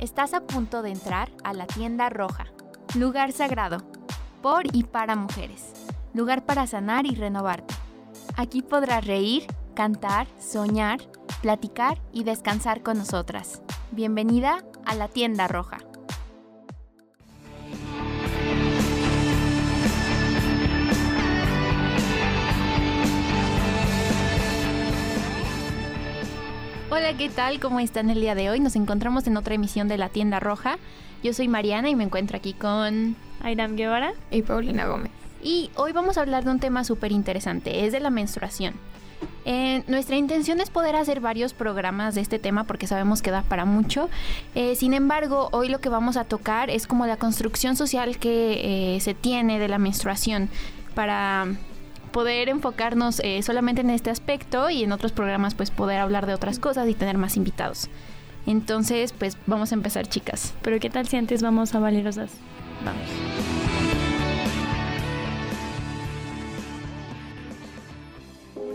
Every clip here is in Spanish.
Estás a punto de entrar a la tienda roja, lugar sagrado, por y para mujeres, lugar para sanar y renovarte. Aquí podrás reír, cantar, soñar, platicar y descansar con nosotras. Bienvenida a la tienda roja. Hola, ¿qué tal? ¿Cómo están el día de hoy? Nos encontramos en otra emisión de La Tienda Roja. Yo soy Mariana y me encuentro aquí con Airam Guevara y Paulina Gómez. Y hoy vamos a hablar de un tema súper interesante, es de la menstruación. Eh, nuestra intención es poder hacer varios programas de este tema porque sabemos que da para mucho. Eh, sin embargo, hoy lo que vamos a tocar es como la construcción social que eh, se tiene de la menstruación para poder enfocarnos eh, solamente en este aspecto y en otros programas pues poder hablar de otras cosas y tener más invitados. Entonces, pues vamos a empezar, chicas. Pero ¿qué tal si antes vamos a Valerosas? Vamos.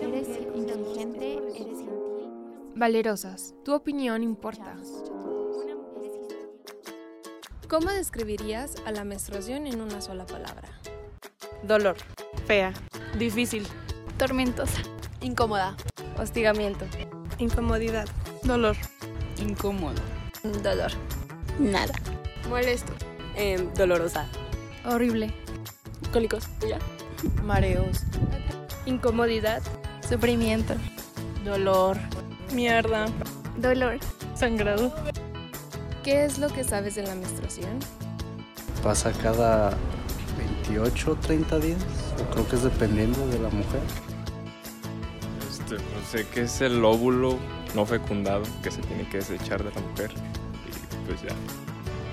Eres inteligente, eres. Valerosas, tu opinión importa. ¿Cómo describirías a la menstruación en una sola palabra? Dolor. Fea. Difícil. Tormentosa. Incómoda. Hostigamiento. Incomodidad. Dolor. Incómodo. Dolor. Nada. Molesto. Em, dolorosa. Horrible. Cólicos. ¿Ya? Mareos. Incomodidad. Sufrimiento. Dolor. Mierda. Dolor. Sangrado. ¿Qué es lo que sabes de la menstruación? Pasa cada 28 o 30 días. O creo que es dependiendo de la mujer. Este, pues sé que es el óvulo no fecundado que se tiene que desechar de la mujer. Y pues ya.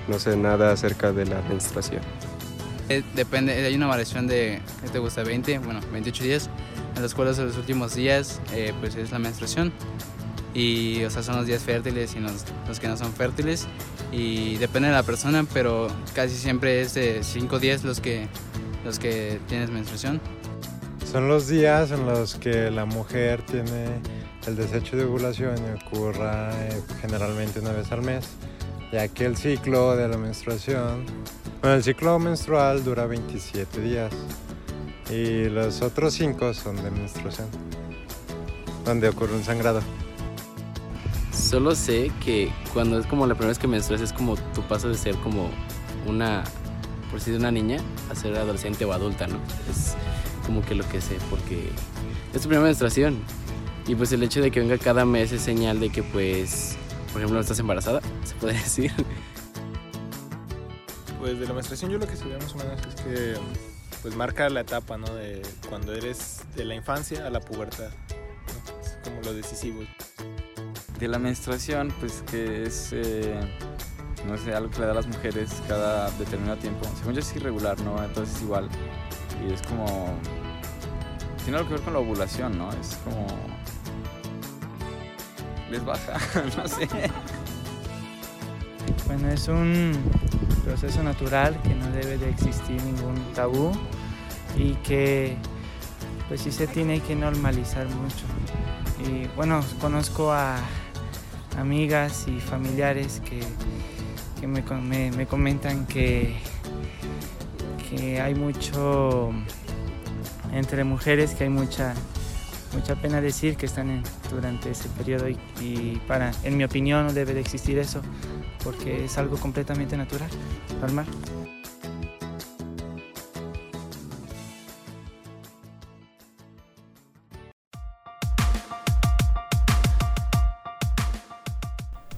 No sé nada acerca de la menstruación. Eh, depende, hay una variación de, ¿qué te gusta? 20, bueno, 28 días. En los cuales en los últimos días, eh, pues es la menstruación. Y, o sea, son los días fértiles y los, los que no son fértiles. Y depende de la persona, pero casi siempre es de 5 días los que, los que tienes menstruación. Son los días en los que la mujer tiene el desecho de ovulación y ocurra eh, generalmente una vez al mes, ya que el ciclo de la menstruación, bueno, el ciclo menstrual dura 27 días y los otros 5 son de menstruación, donde ocurre un sangrado. Solo sé que cuando es como la primera vez que menstruas es como tu paso de ser como una, por si de una niña, a ser adolescente o adulta, ¿no? Es como que lo que sé, porque es tu primera menstruación. Y pues el hecho de que venga cada mes es señal de que pues, por ejemplo, estás embarazada, se puede decir. Pues de la menstruación yo lo que sé más o menos es que pues marca la etapa, ¿no? De cuando eres de la infancia a la pubertad. ¿no? Es como lo decisivo. De la menstruación, pues que es, eh, no sé, algo que le da a las mujeres cada determinado tiempo. Según yo es irregular, ¿no? Entonces es igual. Y es como... Tiene algo que ver con la ovulación, ¿no? Es como... Les baja, no sé. Bueno, es un proceso natural que no debe de existir ningún tabú y que pues sí se tiene que normalizar mucho. Y bueno, conozco a amigas y familiares que, que me, me, me, comentan que, que hay mucho entre mujeres, que hay mucha, mucha pena decir que están durante ese periodo y, y para, en mi opinión, no debe de existir eso porque es algo completamente natural, normal.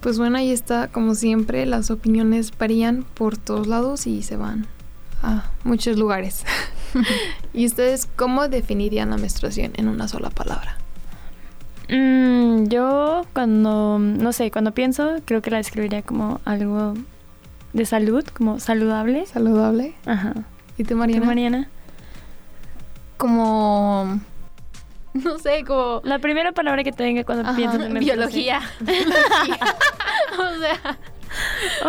Pues bueno, ahí está, como siempre, las opiniones varían por todos lados y se van a muchos lugares. ¿Y ustedes cómo definirían la menstruación en una sola palabra? Mm, yo cuando, no sé, cuando pienso, creo que la describiría como algo de salud, como saludable. Saludable. Ajá. ¿Y tú, Mariana? ¿Tú, Mariana? Como... No sé, como... La primera palabra que te venga cuando Ajá, piensas en biología. biología. o sea...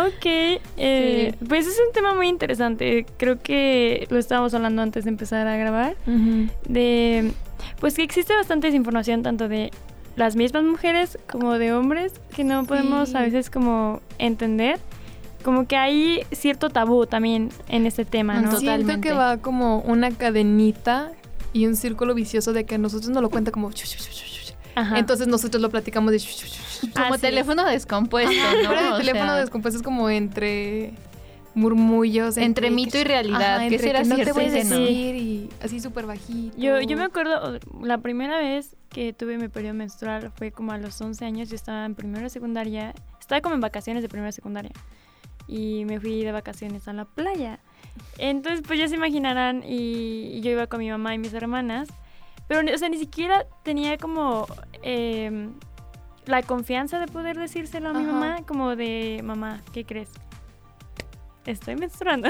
Ok, eh, sí. pues es un tema muy interesante. Creo que lo estábamos hablando antes de empezar a grabar. Uh -huh. De, pues que existe bastante desinformación tanto de las mismas mujeres como de hombres que no podemos sí. a veces como entender. como que hay cierto tabú también en este tema, ¿no? Siento que va como una cadenita y un círculo vicioso de que a nosotros nos lo cuenta como... Ajá. Entonces nosotros lo platicamos de... Como Así teléfono descompuesto, Ajá, ¿no? pero el O teléfono sea, descompuesto es como entre murmullos. Entre mito y realidad, ¿qué entre será que no te voy a decir y así súper bajito. Yo, yo me acuerdo, la primera vez que tuve mi periodo menstrual fue como a los 11 años, yo estaba en primero de secundaria, estaba como en vacaciones de primero de secundaria y me fui de vacaciones a la playa. Entonces, pues ya se imaginarán, y, y yo iba con mi mamá y mis hermanas, pero, o sea, ni siquiera tenía como em, la confianza de poder decírselo a mi Ajá. mamá, como de, mamá, ¿qué crees? Estoy menstruando.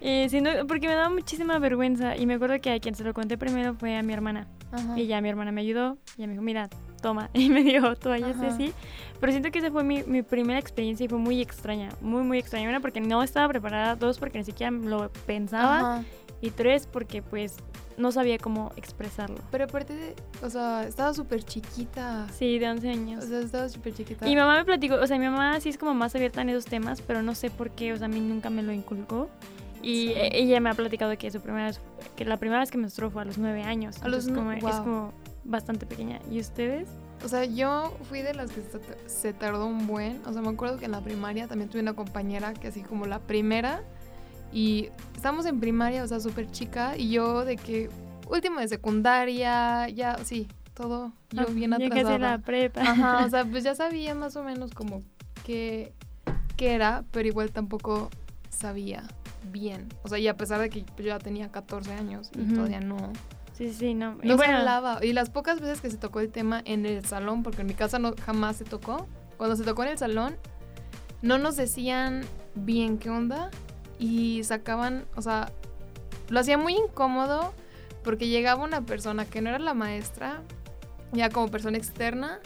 Eh, siendo- porque me daba muchísima vergüenza y me acuerdo que a quien se lo conté primero fue a mi hermana. Ajá. Y ya mi hermana me ayudó y ella me dijo, mira, toma. Y me dio toallas y así. Pero siento que esa fue mi, mi primera experiencia y fue muy extraña, muy, muy extraña. Una, porque no estaba preparada. Dos, porque ni siquiera lo pensaba. Ajá. Y tres, porque pues no sabía cómo expresarlo. Pero aparte de, o sea, estaba súper chiquita. Sí, de 11 años. O sea, estaba súper chiquita. Y mi mamá me platicó, o sea, mi mamá sí es como más abierta en esos temas, pero no sé por qué, o sea, a mí nunca me lo inculcó. Y Sí. e- ella me ha platicado que su primera vez, que la primera vez que menstruó fue a los nueve años. A los entonces nue- como, es wow. como bastante pequeña. ¿Y ustedes? O sea, yo fui de las que se, tardó un buen. O sea, me acuerdo que en la primaria también tuve una compañera que así como la primera. Y estábamos en primaria, o sea, súper chica. Y yo de que último de secundaria, ya, sí, todo yo Ah, bien ya casi atrasada. la prepa. Ajá, o sea, pues ya sabía más o menos como qué, qué era, pero igual tampoco sabía bien. O sea, y a pesar de que yo ya tenía 14 años y todavía no... Sí, sí, no. Y No se hablaba. Y las pocas veces que se tocó el tema en el salón, porque en mi casa no jamás se tocó, cuando se tocó en el salón, no nos decían bien qué onda y sacaban, o sea, lo hacía muy incómodo porque llegaba una persona que no era la maestra, ya como persona externa,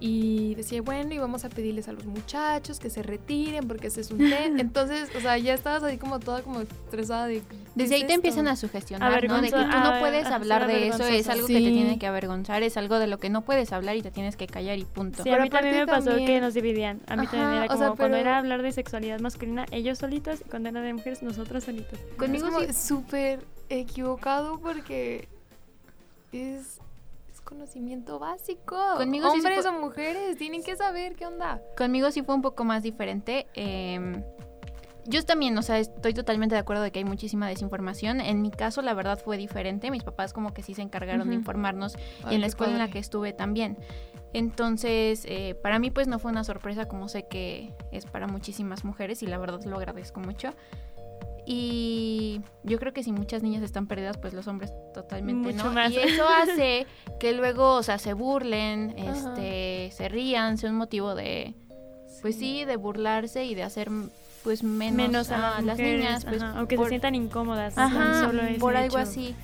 y decía, bueno, y vamos a pedirles a los muchachos que se retiren porque ese es un tema. Entonces, o sea, ya estabas ahí como toda como estresada de... ¿qué Desde es ahí te esto? empiezan a sugestionar, ¿no? De que tú no puedes hablar de eso, es algo que te tiene que avergonzar, es algo de lo que no puedes hablar y te tienes que callar y punto. Sí, a mí también me pasó que nos dividían. A mí Ajá, también era o como sea, cuando era hablar de sexualidad masculina, ellos solitos, y cuando era de mujeres, nosotros solitos. Conmigo es sí- súper equivocado porque es conocimiento básico. Conmigo sí Hombres fue- o mujeres tienen que saber qué onda. Conmigo sí fue un poco más diferente. eh, yo también, o sea, estoy totalmente de acuerdo de que hay muchísima desinformación. En mi caso, la verdad fue diferente. Mis papás como que sí se encargaron de Ujú. informarnos Ay, y en la escuela en la padre. que estuve también. Entonces, eh, para mí pues no fue una sorpresa como sé que es para muchísimas mujeres y la verdad lo agradezco mucho. Y yo creo que si muchas niñas están perdidas, pues los hombres totalmente Mucho no. más. Y eso hace que luego, o sea, se burlen, Ajá. este, se rían, sea un motivo de, pues sí, de burlarse y de hacer pues menos, Menos a, las, las mujeres, niñas, pues ajá, aunque por- se sientan incómodas. Ajá, solo por algo así.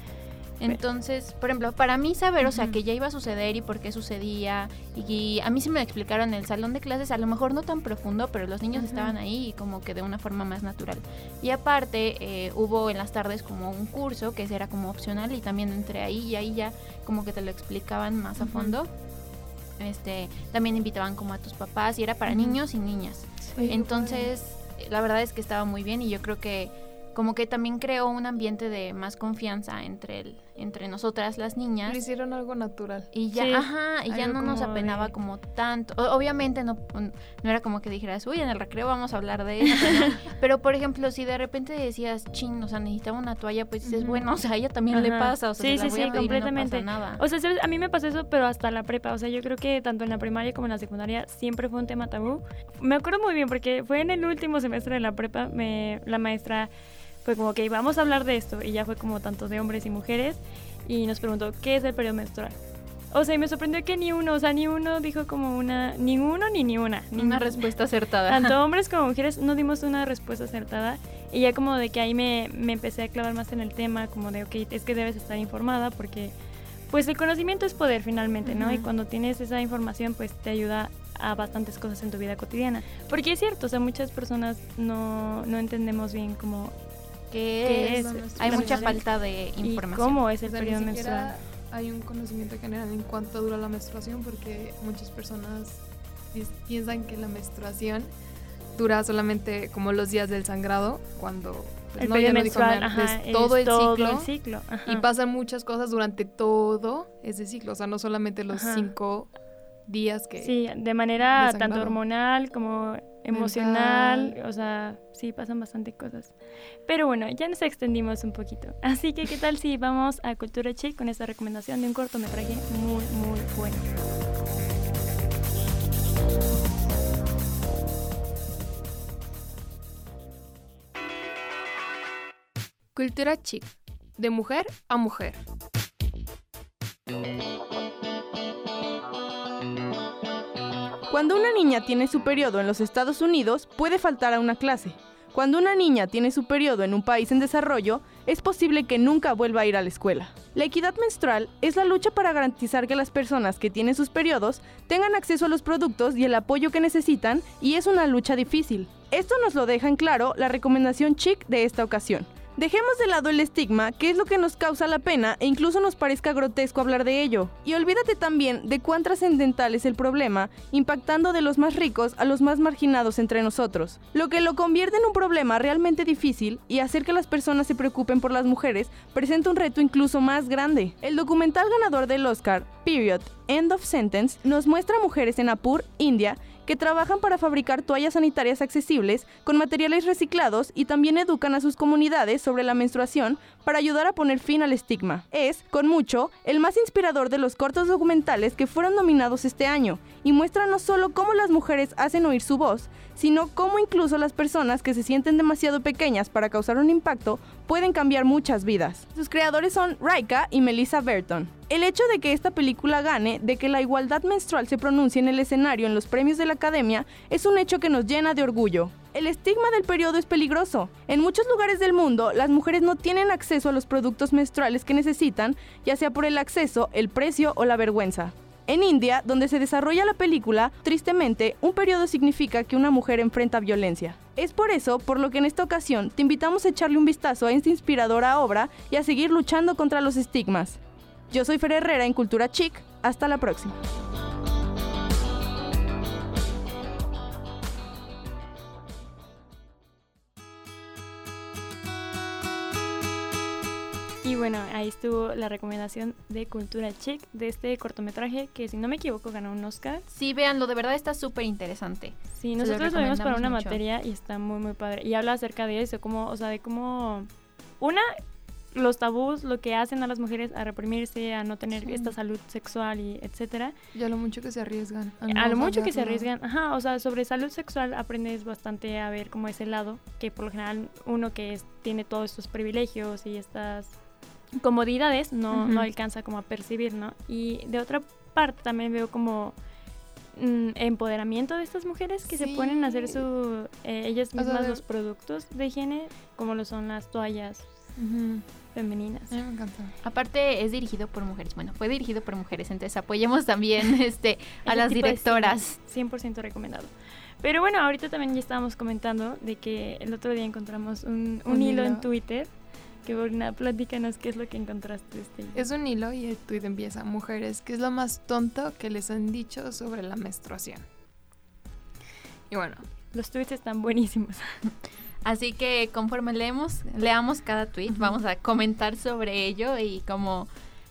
Entonces, por ejemplo, para mí saber, o sea, que ya iba a suceder y por qué sucedía, y, a mí sí me lo explicaron en el salón de clases, a lo mejor no tan profundo, pero los niños estaban ahí y como que de una forma más natural. Y aparte, eh, hubo en las tardes como un curso que era como opcional y también entré ahí y ahí ya como que te lo explicaban más a fondo. Este, también invitaban como a tus papás y era para niños y niñas. Entonces, la verdad es que estaba muy bien y yo creo que como que también creó un ambiente de más confianza entre el, entre nosotras las niñas. Lo hicieron algo natural. Y ya, Sí, ajá, y ya no nos apenaba de- como tanto. O- obviamente no, no era como que dijeras, uy, en el recreo vamos a hablar de esto, ¿no? Pero, por ejemplo, si de repente decías, chin, o sea, necesitaba una toalla, pues dices, bueno, o sea, a ella también le Ajá. pasa, o sea, sí, se la sí, voy a y completamente. no pasa nada. O sea, ¿sabes? a mí me pasó eso, pero hasta la prepa. O sea, yo creo que tanto en la primaria como en la secundaria siempre fue un tema tabú. Me acuerdo muy bien porque fue en el último semestre de la prepa, me, la maestra fue como que vamos a hablar de esto. Y ya fue como tanto de hombres y mujeres. Y nos preguntó, ¿qué es el periodo menstrual? O sea, y me sorprendió que ni uno, o sea, ni uno dijo como una, ni uno ni ni una. Ni una respuesta acertada. Tanto hombres como mujeres no dimos una respuesta acertada. Y ya como de que ahí me, me empecé a clavar más en el tema, como de, ok, es que debes estar informada porque pues el conocimiento es poder finalmente, ¿no? Y Ujú. cuando tienes esa información pues te ayuda a bastantes cosas en tu vida cotidiana. Porque es cierto, o sea, muchas personas no, no entendemos bien cómo ¿Qué qué es? es Hay mucha falta de y información. cómo es el O sea, ni periodo menstrual. hay un conocimiento general en cuánto dura la menstruación porque muchas personas pi- piensan que la menstruación dura solamente como los días del sangrado, cuando pues, El no, periodo menstrual, Mer, ajá, es todo es el todo ciclo. el ciclo, ajá. Y pasan muchas cosas durante todo ese ciclo, o sea, no solamente los Ajá. cinco días que... Sí, de manera tanto hormonal como emocional, o sea, sí, pasan bastante cosas. Pero bueno, ya nos extendimos un poquito. Así que, ¿qué tal si vamos a Cultura Chic con esta recomendación de un cortometraje muy, muy bueno? Cultura chic, de mujer a mujer. Cuando una niña tiene su periodo en los Estados Unidos, puede faltar a una clase. Cuando una niña tiene su periodo en un país en desarrollo, es posible que nunca vuelva a ir a la escuela. La equidad menstrual es la lucha para garantizar que las personas que tienen sus periodos tengan acceso a los productos y el apoyo que necesitan, y es una lucha difícil. Esto nos lo deja en claro la recomendación chic de esta ocasión. Dejemos de lado el estigma, que es lo que nos causa la pena e incluso nos parezca grotesco hablar de ello. Y olvídate también de cuán trascendental es el problema, impactando de los más ricos a los más marginados entre nosotros. Lo que lo convierte en un problema realmente difícil y hacer que las personas se preocupen por las mujeres presenta un reto incluso más grande. El documental ganador del Oscar, Period, End of Sentence, nos muestra mujeres en Apur, India, que trabajan para fabricar toallas sanitarias accesibles con materiales reciclados y también educan a sus comunidades sobre la menstruación para ayudar a poner fin al estigma. Es, con mucho, el más inspirador de los cortos documentales que fueron nominados este año y muestra no solo cómo las mujeres hacen oír su voz, sino cómo incluso las personas que se sienten demasiado pequeñas para causar un impacto pueden cambiar muchas vidas. Sus creadores son Raika y Melissa Burton. El hecho de que esta película gane, de que la igualdad menstrual se pronuncie en el escenario en los premios de la Academia, es un hecho que nos llena de orgullo. El estigma del periodo es peligroso. En muchos lugares del mundo, las mujeres no tienen acceso a los productos menstruales que necesitan, ya sea por el acceso, el precio o la vergüenza. En India, donde se desarrolla la película, tristemente, un periodo significa que una mujer enfrenta violencia. Es por eso por lo que en esta ocasión te invitamos a echarle un vistazo a esta inspiradora obra y a seguir luchando contra los estigmas. Yo soy Fer Herrera en Cultura Chic. Hasta la próxima. Y bueno, ahí estuvo la recomendación de Cultura Chic de este cortometraje que, si no me equivoco, ganó un Oscar. Sí, véanlo, de verdad está súper interesante. Sí, Se nosotros lo vimos para una mucho. materia y está muy, muy padre. Y habla acerca de eso, como, o sea, de cómo. Una, los tabús, lo que hacen a las mujeres a reprimirse, a no tener Sí. esta salud sexual y etcétera. Y a lo mucho que se arriesgan. A lo mucho que se arriesgan arriesgan, ajá, o sea, sobre salud sexual aprendes bastante a ver como ese lado, que por lo general uno que es, tiene todos estos privilegios y estas comodidades no, no alcanza como a percibir, ¿no? Y de otra parte también veo como mm, empoderamiento de estas mujeres que se ponen a hacer su eh, ellas O sea, mismas de- los productos de higiene, como lo son las toallas femeninas. me encanta. Aparte es dirigido por mujeres. Bueno, fue dirigido por mujeres, entonces apoyemos también este a Ese las directoras. cine, 100% recomendado. Pero bueno, ahorita también ya estábamos comentando de que el otro día encontramos un, un Un hilo en. Twitter. Que Borna, platícanos qué es lo que encontraste. Este. Es un hilo y el tweet empieza, mujeres, ¿qué es lo más tonto que les han dicho sobre la menstruación? Y bueno. Los tweets están buenísimos. Así que conforme leemos, leamos cada tweet, vamos a comentar sobre ello y como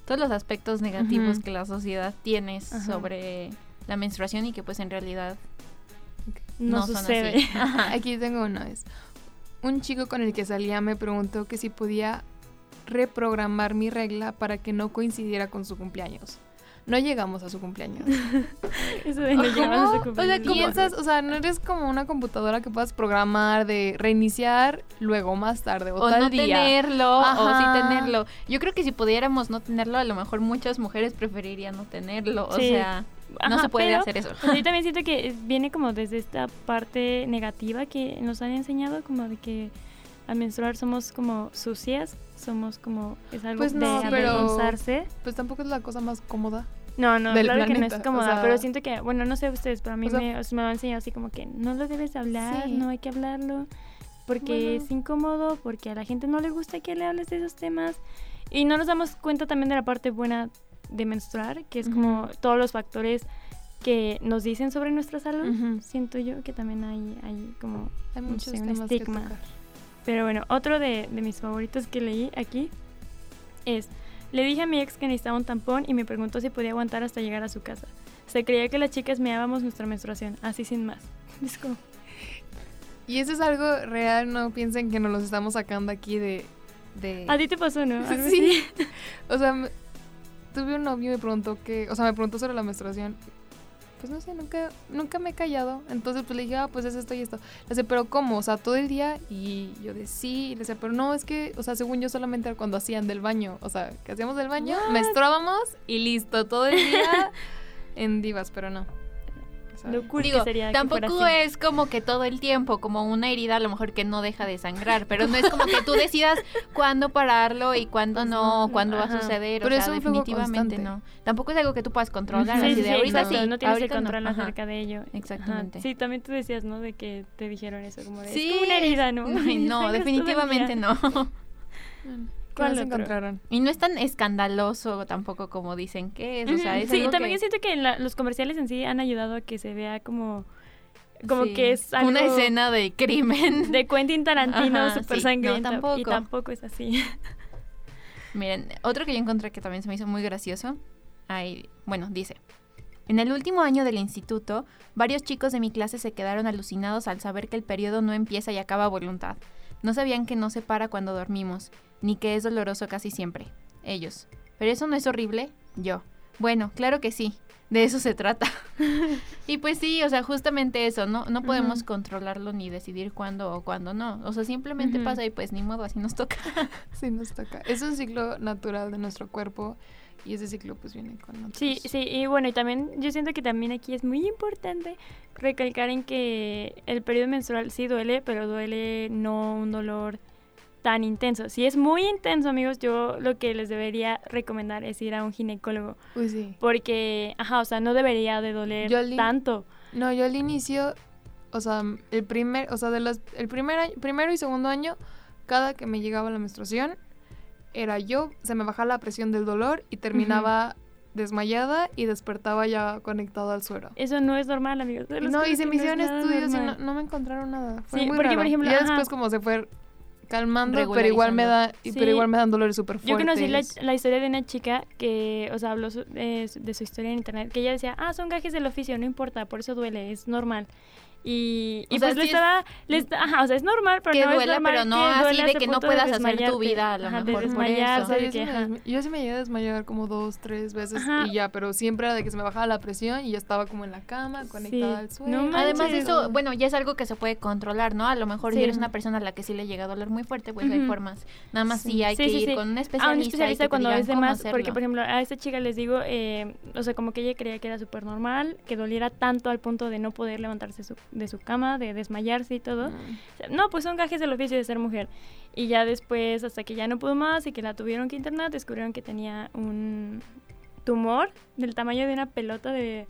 todos los aspectos negativos que la sociedad tiene sobre la menstruación y que pues en realidad No son sucede. así. Ajá. Aquí tengo una vez. Un chico con el que salía me preguntó que si podía reprogramar mi regla para que no coincidiera con su cumpleaños. No llegamos a su cumpleaños. Eso de no llegamos a su O sea, cumpleaños. piensas, o sea, no eres como una computadora que puedas programar de reiniciar luego más tarde o, o tal no día. tenerlo o sí tenerlo. Yo creo que si pudiéramos no tenerlo, a lo mejor muchas mujeres preferirían no tenerlo. O Sí. Sea, no Ajá, se puede pero, hacer eso. o sea, yo también siento que viene como desde esta parte negativa que nos han enseñado, como de que al menstruar somos como sucias, somos como, es algo Pues de no, pero avergonzarse. pues tampoco es la cosa más cómoda. No, no, del claro que no planeta, es o cómoda, sea, pero siento que, bueno, no sé ustedes, pero a mí o sea, me, me lo han enseñado así como que no lo debes hablar, Sí. no hay que hablarlo, porque Bueno. es incómodo, porque a la gente no le gusta que le hables de esos temas. Y no nos damos cuenta también de la parte buena de menstruar, que es como Ujú. todos los factores que nos dicen sobre nuestra salud. Siento yo que también hay, hay como Hay no sé, un estigma. Pero bueno, otro de, de mis favoritos que leí aquí es, le dije a mi ex que necesitaba un tampón y me preguntó si podía aguantar hasta llegar a su casa. Se creía que las chicas meábamos nuestra menstruación, así sin más. Es como, Y eso es algo real, no piensen que nos los estamos sacando aquí de... de... a ti te pasó, ¿no? Sí. O sea, tuve un novio y me preguntó que, o sea, me preguntó sobre la menstruación. Pues no sé, nunca, nunca me he callado. Entonces pues le dije, ah, pues es esto y esto. Le decía, pero ¿cómo? O sea, todo el día. Y yo de sí. Y le decía, pero no, es que, o sea, según yo solamente era cuando hacían del baño. O sea, que hacíamos del baño, menstruábamos y listo, todo el día en divas, pero no. Lo cool Digo, que sería tampoco es como que todo el tiempo, como una herida a lo mejor que no deja de sangrar, pero no es como que tú decidas cuándo pararlo y cuándo no, cuándo va a Ajá. suceder, Pero o es sea, definitivamente no. Tampoco es algo que tú puedas controlar, Sí, así sí, de sí, ahorita exacto, sí, no tienes ahorita que controlar no. Ajá. acerca de ello. Ajá. Exactamente. Sí, también tú decías, ¿no? De que te dijeron eso, como de, Sí, es como una herida, ¿no? Ay, no, definitivamente no. ¿Qué ¿Cuál encontraron? Y no es tan escandaloso tampoco como dicen que es, o sea, Ujú, es sí, algo también que- yo siento que la- los comerciales en sí han ayudado a que se vea como como Sí, que es algo una escena de crimen. de Quentin Tarantino Ajá, súper sí, no, sangriento tampoco. y tampoco es así. Miren, otro que yo encontré que también se me hizo muy gracioso. Ahí, bueno, dice. En el último año del instituto, varios chicos de mi clase se quedaron alucinados al saber que el periodo no empieza y acaba a voluntad. No sabían que no se para cuando dormimos, ni que es doloroso casi siempre. Ellos. ¿Pero eso no es horrible? Yo. Bueno, claro que sí. De eso se trata. y pues sí, o sea, justamente eso, no, no podemos controlarlo ni decidir cuándo o cuándo no. O sea, simplemente pasa y pues ni modo, así nos toca. Sí, nos toca. Es un ciclo natural de nuestro cuerpo y ese ciclo pues viene con otros. Sí, sí, y bueno, y también yo siento que también aquí es muy importante recalcar en que el periodo menstrual sí duele, pero duele no un dolor tan intenso. Si es muy intenso, amigos, yo lo que les debería recomendar es ir a un ginecólogo. Uy, sí. Porque, ajá, o sea, no debería de doler Yo tanto. No, yo al inicio, o sea, el primer, o sea, de los, el primer año, primero y segundo año, cada que me llegaba la menstruación, era yo, se me bajaba la presión del dolor y terminaba desmayada y despertaba ya conectada al suero. Eso no es normal, amigos. No, y se me no es hicieron estudios y no, no me encontraron nada. Fue Sí, muy porque, por ejemplo, ya ajá. después como se fue calmando, pero igual me da, y- pero igual me dan dolores súper fuertes. Yo conocí la, la historia de una chica que, o sea, habló su- de, de su historia en internet, que ella decía, ah, son gajes del oficio, no importa, por eso duele, es normal. Y, y O sea, pues le estaba, le esta- ajá, o sea, es normal, pero Que no es duela, normal pero no que así de que no puedas hacer tu vida, a lo Ajá, mejor de por desmayarse, O sea, yo, que, sí me, yo sí me llegué a desmayar como dos, tres veces Ajá. y ya, pero siempre era de que se me bajaba la presión y ya estaba como en la cama, conectada al suelo. No Además eso, bueno, ya es algo que se puede controlar, ¿no? A lo mejor si eres una persona a la que sí le llega a doler muy fuerte, pues hay Ujú. formas. Nada más sí, Sí, hay sí, que sí, ir sí. con un A especialista. un especialista cuando es de más, porque por ejemplo a esta chica les digo, eh, o sea, como que ella creía que era súper normal, que doliera tanto al punto de no poder levantarse su- de su cama, de desmayarse y todo. O sea, No, pues son gajes del oficio de ser mujer. Y ya después, hasta que ya no pudo más y que la tuvieron que internar, descubrieron que tenía un tumor del tamaño de una pelota de,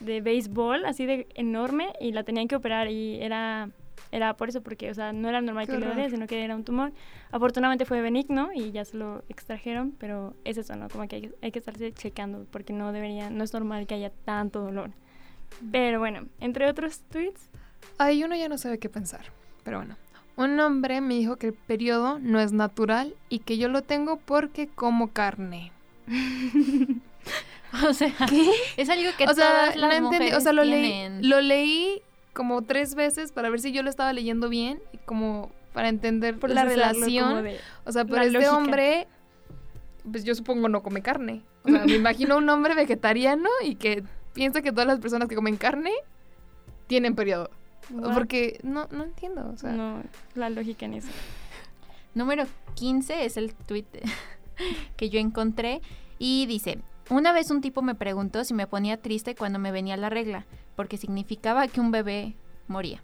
de béisbol, así de enorme, y la tenían que operar y era... Era por eso, porque, o sea, no era normal Qué que le doliera, sino que era un tumor. Afortunadamente fue benigno y ya se lo extrajeron, pero es eso, ¿no? Como que hay, que- hay que estarse checando, porque no debería, no es normal que haya tanto dolor. Pero bueno, entre otros tweets, Ahí uno ya no sabe qué pensar, pero bueno. Un hombre me dijo que el periodo no es natural y que yo lo tengo porque como carne. O sea, es algo que o sea, todas las no entendí, o mujeres sea, lo tienen. leí, lo leí como tres veces para ver si yo lo estaba leyendo bien y como para entender Por la relación. O sea, pero este lógica. hombre, pues yo supongo no come carne. O sea, me imagino un hombre vegetariano y que piensa que todas las personas que comen carne tienen periodo. What? Porque no, no entiendo. O sea, no, la lógica en eso. Número 15 es el tweet que yo encontré y dice, una vez un tipo me preguntó si me ponía triste cuando me venía la regla, porque significaba que un bebé moría.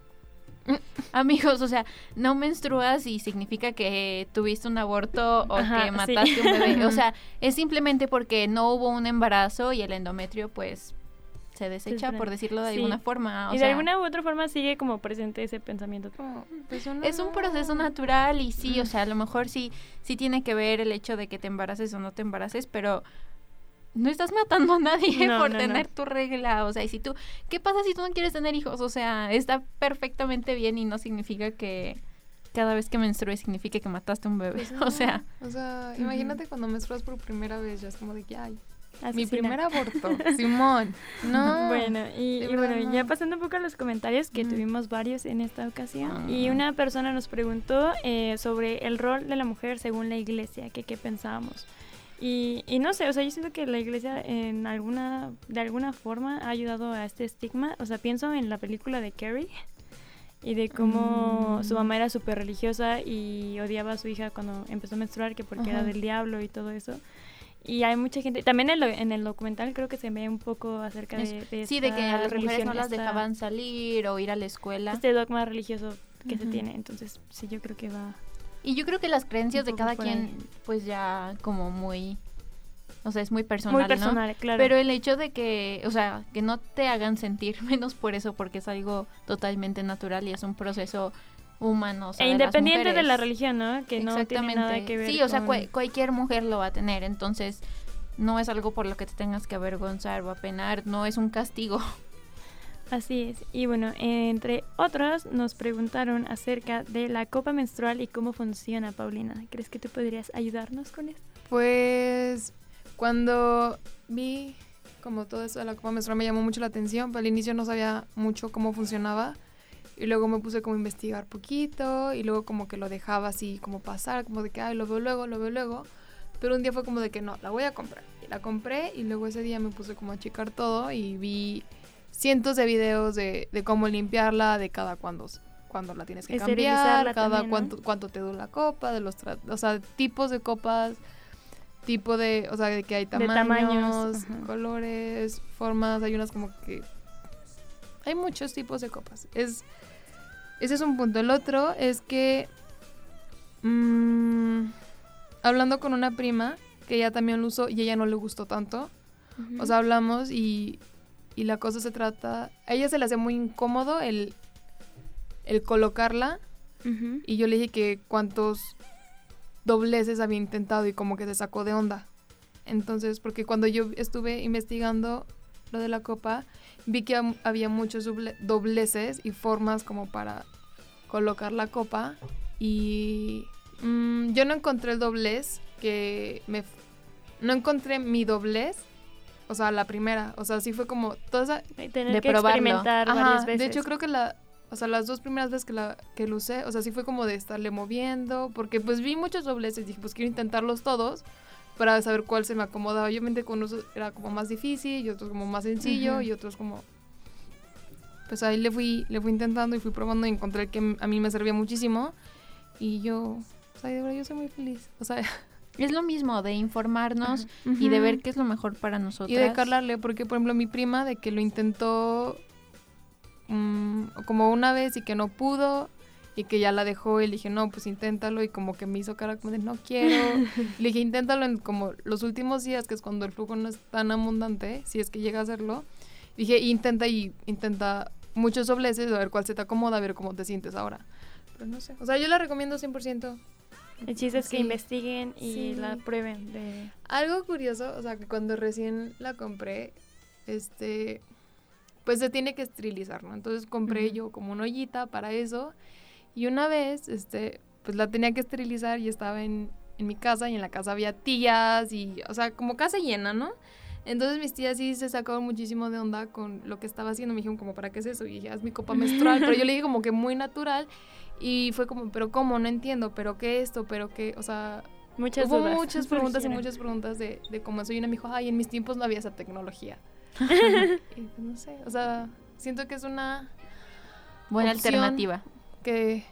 Amigos, o sea, no menstruas y significa que tuviste un aborto o Ajá, que sí. mataste un bebé. O sea, es simplemente porque no hubo un embarazo y el endometrio pues se desecha, por decirlo de Sí. alguna forma. O y de sea, alguna u otra forma sigue como presente ese pensamiento. pues uno es un no- proceso natural y sí, o sea, a lo mejor sí, sí tiene que ver el hecho de que te embaraces o no te embaraces, pero no estás matando a nadie No, por no, tener no. tu regla. O sea, y si tú, ¿qué pasa si tú no quieres tener hijos? O sea, está perfectamente bien y no significa que cada vez que menstrues signifique que mataste a un bebé. Pues O sea, O sea, imagínate cuando menstruas por primera vez, ya es como de que, ay, mi Asesina. primer aborto, Simón. No. Bueno, y, y bueno, no. ya pasando un poco a los comentarios, que tuvimos varios en esta ocasión. Y una persona nos preguntó eh, sobre el rol de la mujer según la iglesia, que qué pensábamos. Y, y no sé, o sea, yo siento que la iglesia en alguna, de alguna forma ha ayudado a este estigma. O sea, pienso en la película de Carrie y de cómo Mm. su mamá era súper religiosa y odiaba a su hija cuando empezó a menstruar, que porque era del diablo y todo eso. Y hay mucha gente, también en, lo- en el documental creo que se ve un poco acerca de, de sí, de que a las mujeres no las dejaban salir o ir a la escuela. Este dogma religioso que se tiene, entonces sí, yo creo que va... Y yo creo que las creencias de cada quien, ahí. pues ya como muy, o sea, es muy personal, ¿no? personal, claro. Pero el hecho de que, o sea, que no te hagan sentir menos por eso, porque es algo totalmente natural y es un proceso humano. o sea, E de las independiente de la religión, ¿no? Que no tiene nada que ver Sí, o sea, con- cua- cualquier mujer lo va a tener, entonces no es algo por lo que te tengas que avergonzar o apenar, no es un castigo. Así es. Y bueno, entre otros nos preguntaron acerca de la copa menstrual y cómo funciona, Paulina. ¿Crees que tú podrías ayudarnos con esto? Pues cuando vi como todo eso de la copa menstrual me llamó mucho la atención, pero al inicio no sabía mucho cómo funcionaba y luego me puse como a investigar poquito y luego como que lo dejaba así como pasar, como de que ay, lo veo luego, lo veo luego, pero un día fue como de que no, la voy a comprar. Y la compré y luego ese día me puse como a checar todo y vi cientos de videos de, de cómo limpiarla, de cada cuando cuando la tienes que cambiar, cada también, ¿no? cuánto cuánto te dura la copa, de los o sea, tipos de copas, tipo de, o sea, de que hay tamaños, tamaños, colores, formas, hay unas como que hay muchos tipos de copas. Es ese es un punto. El otro es que mm, hablando con una prima que ella también lo usó y ella no le gustó tanto. O sea, hablamos y, y la cosa se trata, a ella se le hace muy incómodo el el colocarla y yo le dije que cuántos dobleces había intentado y como que se sacó de onda. Entonces, porque cuando yo estuve investigando lo de la copa, vi que había muchos doble- dobleces y formas como para colocar la copa y mm, yo no encontré el doblez que me... No encontré mi doblez, o sea, la primera, o sea, sí fue como toda esa... tener De que probarlo. experimentar varias De hecho, creo que la... O sea, las dos primeras veces que, la, que lo usé, o sea, sí fue como de estarle moviendo, porque pues vi muchos dobleces, dije, pues quiero intentarlos todos para saber cuál se me acomodaba. Obviamente con unos era como más difícil y otros como más sencillo Ujú. y otros como... Pues ahí le fui, le fui intentando y fui probando y encontré que a mí me servía muchísimo y yo, o sea, de verdad yo soy muy feliz. O sea, Es lo mismo de informarnos y de ver qué es lo mejor para nosotros. y de calarle, porque por ejemplo mi prima de que lo intentó mm, como una vez y que no pudo y que ya la dejó y le dije, no, pues inténtalo y como que me hizo cara como de no quiero. le dije, inténtalo en como los últimos días, que es cuando el flujo no es tan abundante, si es que llega a hacerlo. Dije, intenta y intenta muchos dobleces, a ver cuál se te acomoda, a ver cómo te sientes ahora. Pero no sé, o sea, yo la recomiendo 100%. El chiste es que Sí. investiguen y Sí. la prueben. De... Algo curioso, o sea, que cuando recién la compré, este, pues se tiene que esterilizar, ¿no? Entonces compré Ujú. yo como una ollita para eso y una vez, este, pues la tenía que esterilizar y estaba en, en mi casa y en la casa había tías y, o sea, como casa llena, ¿no? Entonces mis tías sí se sacaron muchísimo de onda con lo que estaba haciendo. Me dijeron como, ¿para qué es eso? Y dije, "Ah, es mi copa menstrual. pero yo le dije como que muy natural. Y fue como, ¿pero cómo? No entiendo. ¿Pero qué esto? ¿Pero qué? O sea, Muchas hubo dudas muchas preguntas y muchas preguntas de, de cómo eso. Y una me dijo, ay, en mis tiempos no había esa tecnología. y pues, no sé, o sea, siento que es una Buena opción alternativa. Que,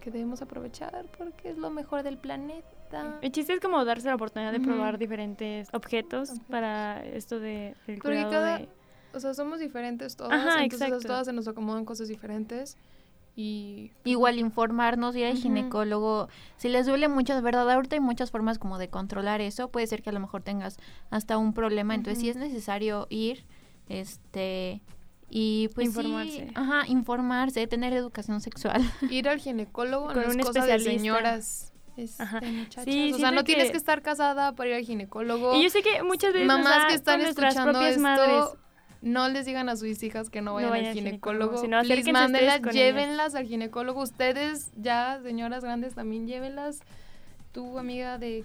que debemos aprovechar porque es lo mejor del planeta. El chiste es como darse la oportunidad de probar diferentes objetos para esto de, del Porque cuidado cada, de... o sea, somos diferentes todas, Ajá, entonces exacto. todas se nos acomodan cosas diferentes y Igual informarnos, ir al ginecólogo. Si les duele mucho, de verdad, ahorita hay muchas formas como de controlar eso. Puede ser que a lo mejor tengas hasta un problema. Entonces, sí es necesario ir, este, y pues sí, Informarse. ajá, informarse, tener educación sexual. ir al ginecólogo Con no es un cosa de especialista. señoras. este, Ajá. muchachas. Sí, o sea, no tienes que- que estar casada para ir al ginecólogo. Y yo sé que muchas veces mamás que están escuchando esto, madres. no les digan a sus hijas que no No vayan vayan al ginecólogo. ginecólogo, sino Please, mándenlas, ustedes con ellas. llévenlas al ginecólogo. Ustedes ya, señoras grandes, también llévenlas. Tu amiga de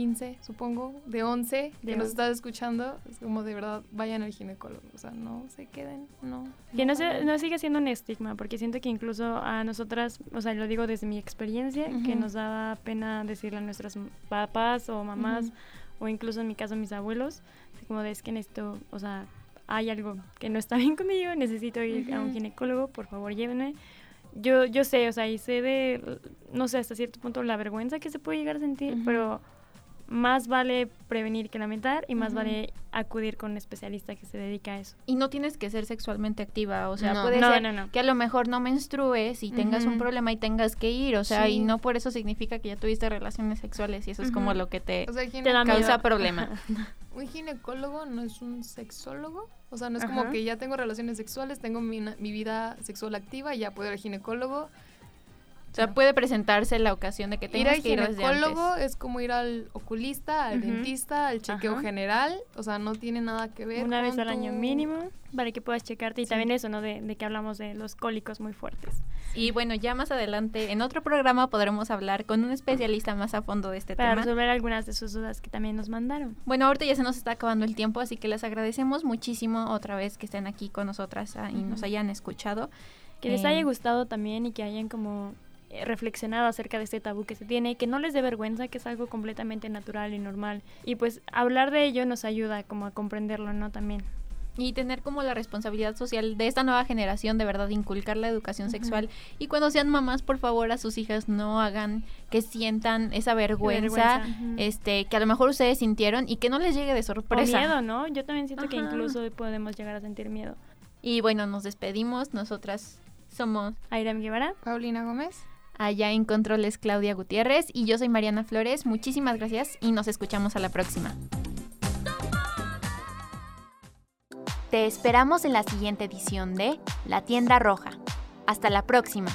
15, supongo, de 11, que De nos 11. estás escuchando, es como de verdad, vayan al ginecólogo. O sea, no se queden, no. Que no, se, no siga siendo un estigma, porque siento que incluso a nosotras, o sea, lo digo desde mi experiencia, que Ujú. nos daba pena decirle a nuestros papás o mamás, Ujú. o incluso en mi caso mis abuelos, como de es que necesito, o sea, hay algo que no está bien conmigo, necesito ir a un ginecólogo, por favor llévenme. Yo, yo sé, o sea, y sé de, no sé, hasta cierto punto la vergüenza que se puede llegar a sentir, Ujú. pero más vale prevenir que lamentar y más vale acudir con un especialista que se dedica a eso. Y no tienes que ser sexualmente activa, o sea, No. puede No, ser no, no. que a lo mejor no menstrues y tengas un problema y tengas que ir, o sea, y no por eso significa que ya tuviste relaciones sexuales y eso es como lo que te, O sea, el Te da ginecólogo- causa miedo. problema. Un ginecólogo no es un sexólogo. O sea, no es Ajá. como que ya tengo relaciones sexuales, tengo mi, mi vida sexual activa y ya puedo ir al ginecólogo. O sea, puede presentarse la ocasión de que Ir tengas al que ir desde ginecólogo antes. es como ir al oculista, al Ujú. dentista, al chequeo Ajá. general. O sea, no tiene nada que ver Una vez con al año tu- mínimo para que puedas checarte y Sí. también eso, ¿no? De, de que hablamos de los cólicos muy fuertes. Y bueno, ya más adelante en otro programa podremos hablar con un especialista más a fondo de este Para tema. resolver algunas de sus dudas que también nos mandaron. Bueno, ahorita ya se nos está acabando el tiempo, así que les agradecemos muchísimo otra vez que estén aquí con nosotras ah, y nos Ujú. hayan escuchado. Que les Eh, haya gustado también y que hayan como eh, reflexionado acerca de este tabú que se tiene, que no les dé vergüenza, que es algo completamente natural y normal. Y pues hablar de ello nos ayuda como a comprenderlo, ¿no? También. y tener como la responsabilidad social de esta nueva generación de verdad inculcar la educación sexual y cuando sean mamás por favor a sus hijas no hagan que sientan esa vergüenza, vergüenza, este que a lo mejor ustedes sintieron y que no les llegue de O sorpresa miedo, ¿no? Yo también siento que Ajá. incluso podemos llegar a sentir miedo. y bueno nos despedimos nosotras somos Airam Guevara, Paulina Gómez. Allá en controles Claudia Gutiérrez y yo soy Mariana Flores muchísimas gracias y nos escuchamos a la próxima te esperamos en la siguiente edición de La Tienda Roja. Hasta la próxima.